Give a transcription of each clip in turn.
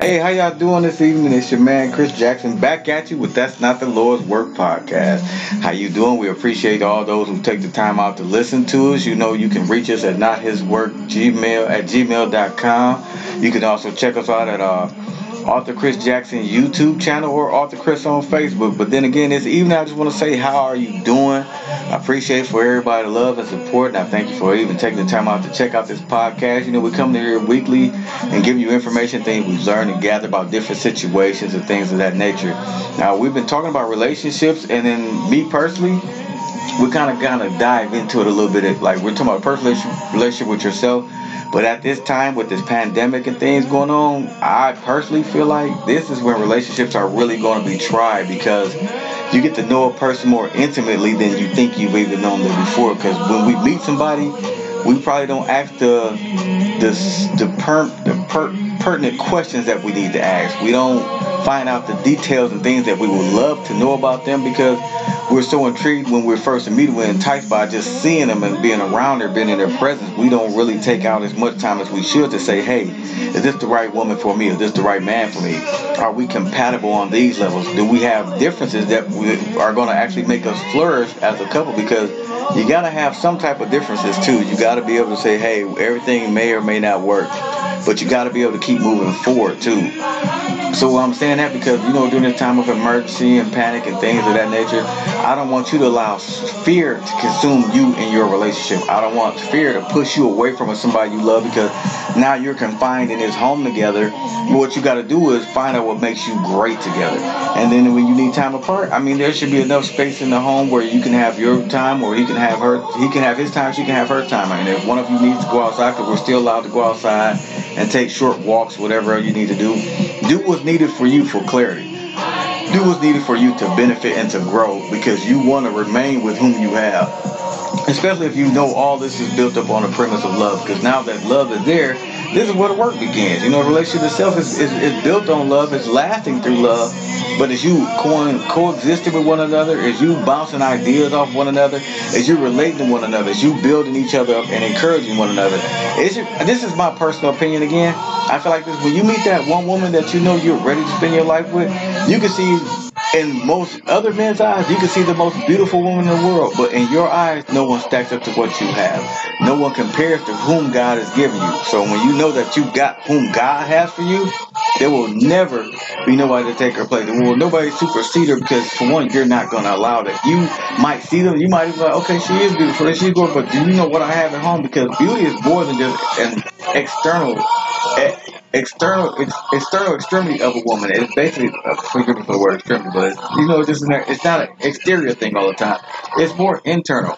Hey, how y'all doing this evening? It's your man Chris Jackson back at you with That's Not the Lord's Work podcast. How you doing? We appreciate all those who take the time out to listen to us. You know you can reach us at nothisworkgmail at gmail.com. You can also check us out at uh Author Chris Jackson YouTube channel or Author Chris on Facebook. But then again, this evening, I just want to say, how are you doing? I appreciate for everybody love and support, and I thank you for even taking the time out to check out this podcast. You know, we come here weekly and give you information, things we've learned and gathered about different situations and things of that nature. Now, we've been talking about relationships, and then me personally, we kind of of dive into it a little bit. Like we're talking about personal relationship with yourself but at this time, with this pandemic and things going on, I personally feel like this is when relationships are really going to be tried because you get to know a person more intimately than you think you've even known them before. Because when we meet somebody, we probably don't ask the the the, per, the per, pertinent questions that we need to ask. We don't find out the details and things that we would love to know about them because we're so intrigued when we're first meet, we're enticed by just seeing them and being around them, being in their presence. We don't really take out as much time as we should to say, hey, is this the right woman for me? Is this the right man for me? Are we compatible on these levels? Do we have differences that we are going to actually make us flourish as a couple? Because you got to have some type of differences too. You got to be able to say, hey, everything may or may not work, but you got to be able to keep moving forward too. So I'm saying that because you know during this time of emergency and panic and things of that nature, I don't want you to allow fear to consume you in your relationship. I don't want fear to push you away from somebody you love because now you're confined in this home together. What you got to do is find out what makes you great together. And then when you need time apart, I mean there should be enough space in the home where you can have your time or he can have her he can have his time, she can have her time. And if one of you needs to go outside, because we're still allowed to go outside and take short walks, whatever you need to do, do what's needed for you for clarity. Do what's needed for you to benefit and to grow because you want to remain with whom you have. Especially if you know all this is built up on the premise of love. Because now that love is there, this is where the work begins. You know, the relationship itself is, is, is built on love, it's lasting through love. But as you co- coexisting with one another, as you bouncing ideas off one another, as you relating to one another, as you building each other up and encouraging one another, this is my personal opinion again. I feel like this when you meet that one woman that you know you're ready to spend your life with, you can see in most other men's eyes, you can see the most beautiful woman in the world, but in your eyes, no one stacks up to what you have. No one compares to whom God has given you. So when you know that you got whom God has for you, there will never be nobody to take her place. There will nobody supersede her because, for one, you're not going to allow that. You might see them, you might be like, okay, she is beautiful, she's good, but do you know what I have at home? Because beauty is more than just an external external ex, external extremity of a woman. It's basically uh, forgive for the word extremity, but you know, it's just it's not an exterior thing all the time. It's more internal.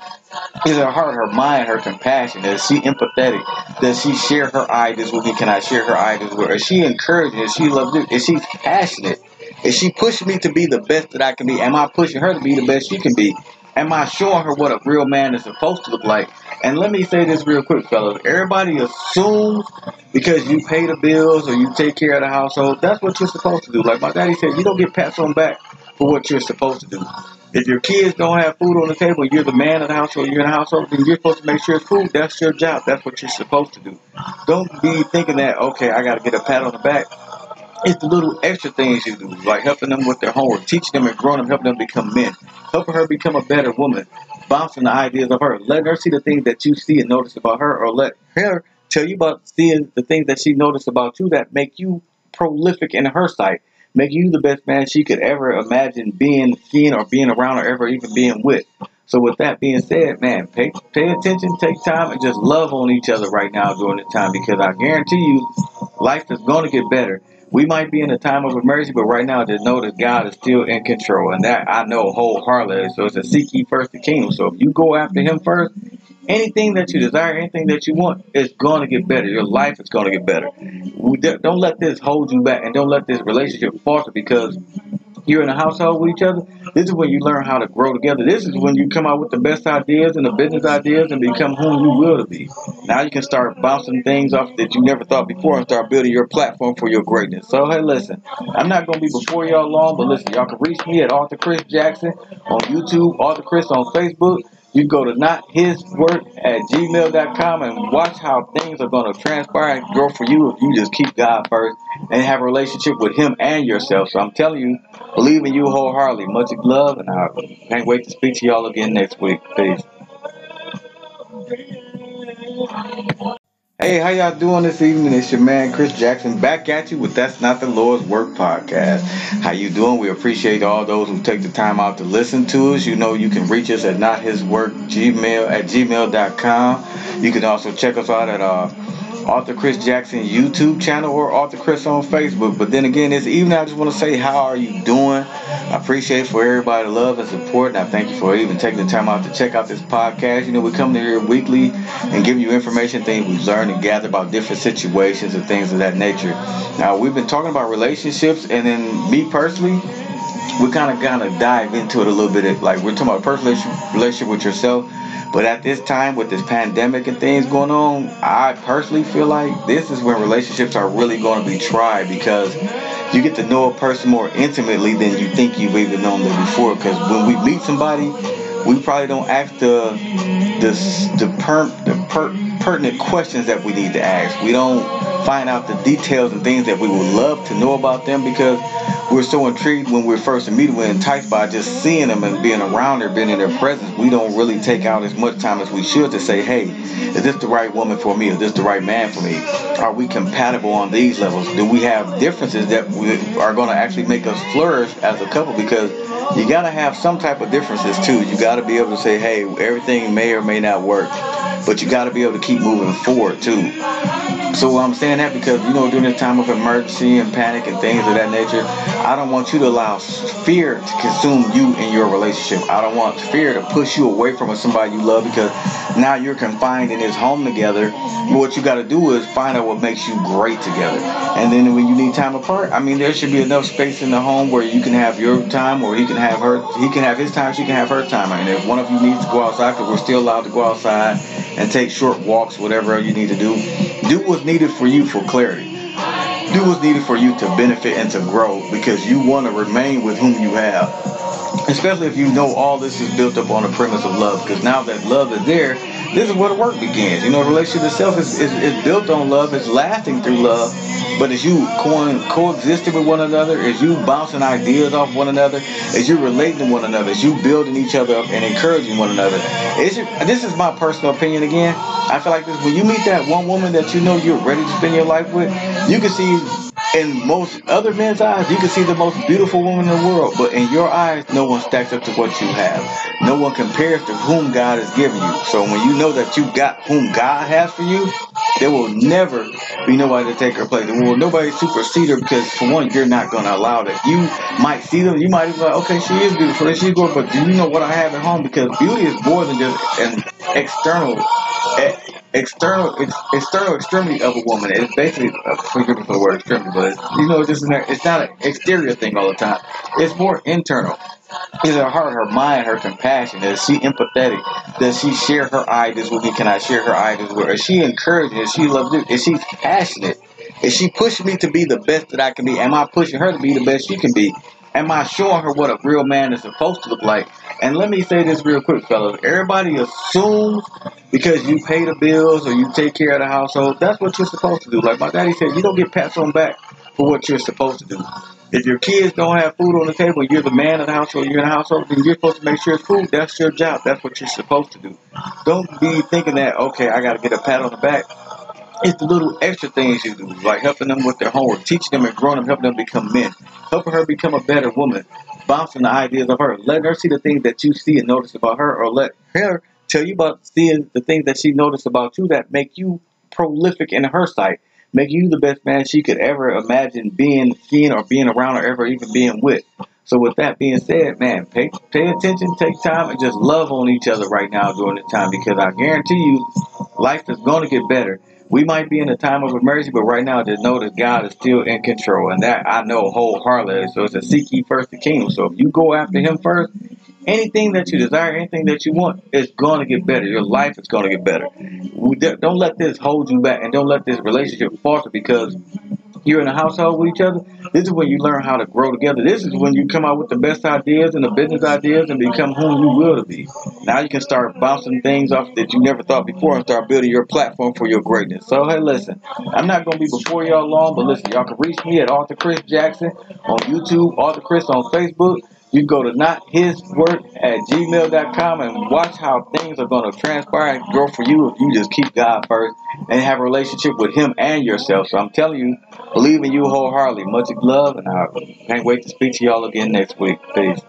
Is her heart, her mind, her compassion? Is she empathetic? Does she share her ideas with me? Can I share her ideas with her? Is she encouraging? Is she loving? Is she passionate? Is she pushing me to be the best that I can be? Am I pushing her to be the best she can be? Am I showing her what a real man is supposed to look like? And let me say this real quick, fellas. Everybody assumes because you pay the bills or you take care of the household, that's what you're supposed to do. Like my daddy said, you don't get pats on the back for what you're supposed to do. If your kids don't have food on the table, you're the man of the household, you're in the household, then you're supposed to make sure it's food. That's your job. That's what you're supposed to do. Don't be thinking that, okay, I got to get a pat on the back. It's the little extra things you do, like helping them with their homework, teaching them and growing them, helping them become men, helping her become a better woman, bouncing the ideas of her, Let her see the things that you see and notice about her, or let her tell you about seeing the things that she noticed about you that make you prolific in her sight, make you the best man she could ever imagine being, seeing, or being around, or ever even being with. So with that being said, man, pay pay attention, take time, and just love on each other right now during this time because I guarantee you, life is going to get better we might be in a time of emergency, but right now, just know that God is still in control, and that I know wholeheartedly. So it's a seek ye first the kingdom. So if you go after Him first, anything that you desire, anything that you want, is going to get better. Your life is going to get better. Don't let this hold you back, and don't let this relationship falter because you're in a household with each other, this is when you learn how to grow together. This is when you come out with the best ideas and the business ideas and become whom you will to be. Now you can start bouncing things off that you never thought before and start building your platform for your greatness. So hey, listen, I'm not gonna be before y'all long, but listen, y'all can reach me at Author Chris Jackson on YouTube, Author Chris on Facebook. You go to nothiswork at gmail.com and watch how things are going to transpire and grow for you if you just keep God first and have a relationship with Him and yourself. So I'm telling you, believe in you wholeheartedly. Much love, and I can't wait to speak to y'all again next week. Peace. Hey, how y'all doing this evening? It's your man Chris Jackson back at you with That's Not the Lord's Work podcast. How you doing? We appreciate all those who take the time out to listen to us. You know you can reach us at nothisworkgmail at gmail.com. You can also check us out at uh Author Chris Jackson YouTube channel or Author Chris on Facebook. But then again, this evening I just want to say, how are you doing? I appreciate for everybody love and support, and I thank you for even taking the time out to check out this podcast. You know, we come here weekly and give you information, things we've learned and gathered about different situations and things of that nature. Now we've been talking about relationships, and then me personally we kind of kind of dive into it a little bit. Like we're talking about personal relationship with yourself, but at this time with this pandemic and things going on, I personally feel like this is when relationships are really going to be tried because you get to know a person more intimately than you think you've even known them before. Because when we meet somebody, we probably don't ask the the the, per, the per, pertinent questions that we need to ask. We don't find out the details and things that we would love to know about them because we're so intrigued when we're first to meet, we're enticed by just seeing them and being around them, being in their presence. We don't really take out as much time as we should to say, hey, is this the right woman for me? Is this the right man for me? Are we compatible on these levels? Do we have differences that we are going to actually make us flourish as a couple? Because you got to have some type of differences too. You got to be able to say, hey, everything may or may not work, but you got to be able to keep moving forward too. So I'm saying that because you know during this time of emergency and panic and things of that nature, I don't want you to allow fear to consume you in your relationship. I don't want fear to push you away from somebody you love because now you're confined in this home together. What you got to do is find out what makes you great together. And then when you need time apart, I mean there should be enough space in the home where you can have your time or he can have her he can have his time, she can have her time. And if one of you needs to go outside because we're still allowed to go outside and take short walks, whatever you need to do, do what's needed for you for clarity. Do what's needed for you to benefit and to grow because you want to remain with whom you have. Especially if you know all this is built up on the premise of love. Because now that love is there, this is where the work begins. You know, the relationship itself is, is, is built on love, it's lasting through love. But as you co- coexisting with one another, as you bouncing ideas off one another, as you relating to one another, as you building each other up and encouraging one another, this is my personal opinion again. I feel like this when you meet that one woman that you know you're ready to spend your life with, you can see in most other men's eyes, you can see the most beautiful woman in the world, but in your eyes, no one stacks up to what you have. No one compares to whom God has given you. So when you know that you got whom God has for you, there will never be nobody to take her place. There will nobody supersede her because, for one, you're not going to allow that. You might see them, you might be like, okay, she is beautiful, she's good, but do you know what I have at home? Because beauty is more than just an external external ex, external extremity of a woman. It's basically uh, forgive me for the word extremity, but you know, it's just an, it's not an exterior thing all the time. It's more internal. Is her heart, her mind, her compassion? Is she empathetic? Does she share her ideas with me? Can I share her ideas with her? Is she encouraging? Is she loving? Is she passionate? Is she pushing me to be the best that I can be? Am I pushing her to be the best she can be? Am I showing her what a real man is supposed to look like? And let me say this real quick, fellas. Everybody assumes because you pay the bills or you take care of the household, that's what you're supposed to do. Like my daddy said, you don't get pats on the back for what you're supposed to do. If your kids don't have food on the table, you're the man of the household, you're in the household, then you're supposed to make sure it's food. That's your job. That's what you're supposed to do. Don't be thinking that, okay, I got to get a pat on the back. It's the little extra things you do, like helping them with their homework, teaching them and growing them, helping them become men, helping her become a better woman, bouncing the ideas of her, letting her see the things that you see and notice about her, or let her tell you about seeing the things that she noticed about you that make you prolific in her sight, make you the best man she could ever imagine being, seeing, or being around, or ever even being with. So with that being said, man, pay pay attention, take time, and just love on each other right now during this time because I guarantee you, life is going to get better. We might be in a time of emergency, but right now, just know that God is still in control, and that I know wholeheartedly. So it's a seek ye first the kingdom. So if you go after Him first, anything that you desire, anything that you want, is going to get better. Your life is going to get better. Don't let this hold you back, and don't let this relationship falter because you're in a household with each other, this is when you learn how to grow together. This is when you come out with the best ideas and the business ideas and become whom you will to be. Now you can start bouncing things off that you never thought before and start building your platform for your greatness. So hey, listen, I'm not gonna be before y'all long, but listen, y'all can reach me at Author Chris Jackson on YouTube, Author Chris on Facebook. You go to not his work at gmail.com and watch how things are going to transpire and grow for you if you just keep God first and have a relationship with Him and yourself. So I'm telling you, believe in you wholeheartedly. Much love, and I can't wait to speak to y'all again next week. Peace.